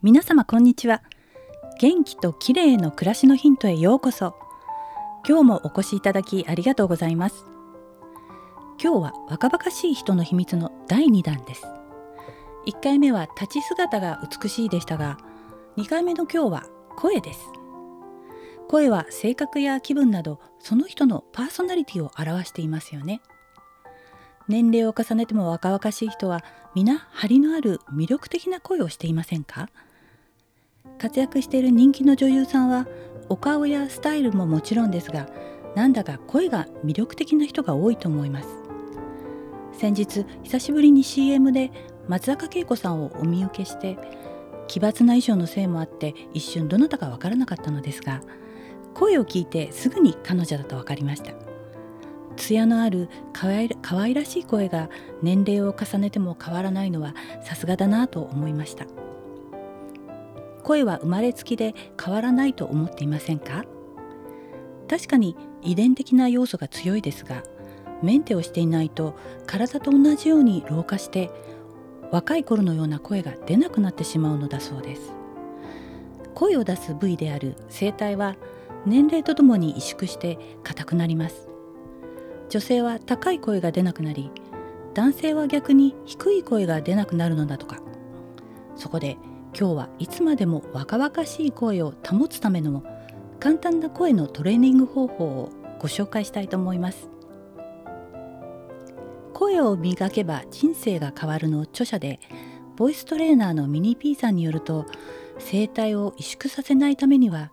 皆様こんにちは。元気と綺麗の暮らしのヒントへようこそ。今日もお越しいただきありがとうございます。今日は若々しい人の秘密の第2弾です。1回目は立ち姿が美しいでしたが2回目の今日は声です。声は性格や気分などその人のパーソナリティを表していますよね。年齢を重ねても若々しい人は皆張りのある魅力的な声をしていませんか？活躍している人気の女優さんはお顔やスタイルももちろんですがなんだか声が魅力的な人が多いと思います。先日久しぶりに CM で松坂慶子さんをお見受けして奇抜な衣装のせいもあって一瞬どなたかわからなかったのですが声を聞いてすぐに彼女だと分かりました。艶のある可愛らしい声が年齢を重ねても変わらないのはさすがだなと思いました。声は生まれつきで変わらないと思っていませんか？確かに遺伝的な要素が強いですがメンテをしていないと体と同じように老化して若い頃のような声が出なくなってしまうのだそうです。声を出す部位である声帯は年齢とともに萎縮して硬くなります。女性は高い声が出なくなり男性は逆に低い声が出なくなるのだとか。そこで今日はいつまでも若々しい声を保つための簡単な声のトレーニング方法をご紹介したいと思います。声を磨けば人生が変わるの著者でボイストレーナーのミニ P さんによると声帯を萎縮させないためには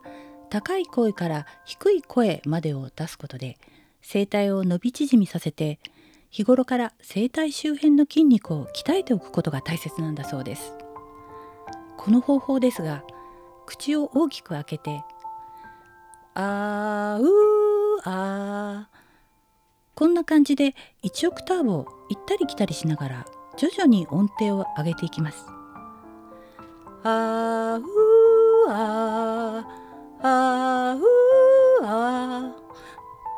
高い声から低い声までを出すことで声帯を伸び縮みさせて日頃から声帯周辺の筋肉を鍛えておくことが大切なんだそうです。この方法ですが口を大きく開けてあーうーあー。こんな感じで1オクターブを行ったり来たりしながら徐々に音程を上げていきます。あーうーあー。あーうーあー。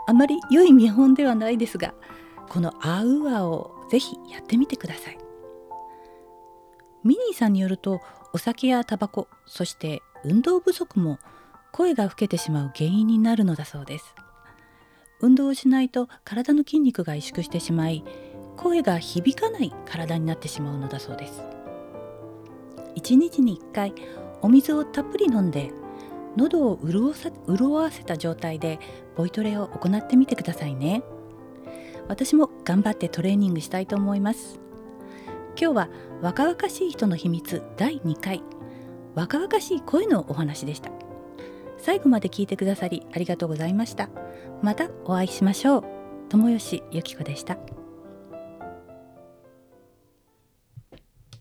あまり良い見本ではないですがこのアウアをぜひやってみてください。ミニーさんによるとお酒やタバコそして運動不足も声が老けてしまう原因になるのだそうです。運動をしないと体の筋肉が萎縮してしまい声が響かない体になってしまうのだそうです。1日に1回お水をたっぷり飲んで喉を潤さ潤わせた状態でボイトレを行ってみてくださいね。私も頑張ってトレーニングしたいと思います。今日は若々しい人の秘密第2回。若々しい声のお話でした。最後まで聞いてくださりありがとうございました。またお会いしましょう。友吉ゆき子でした。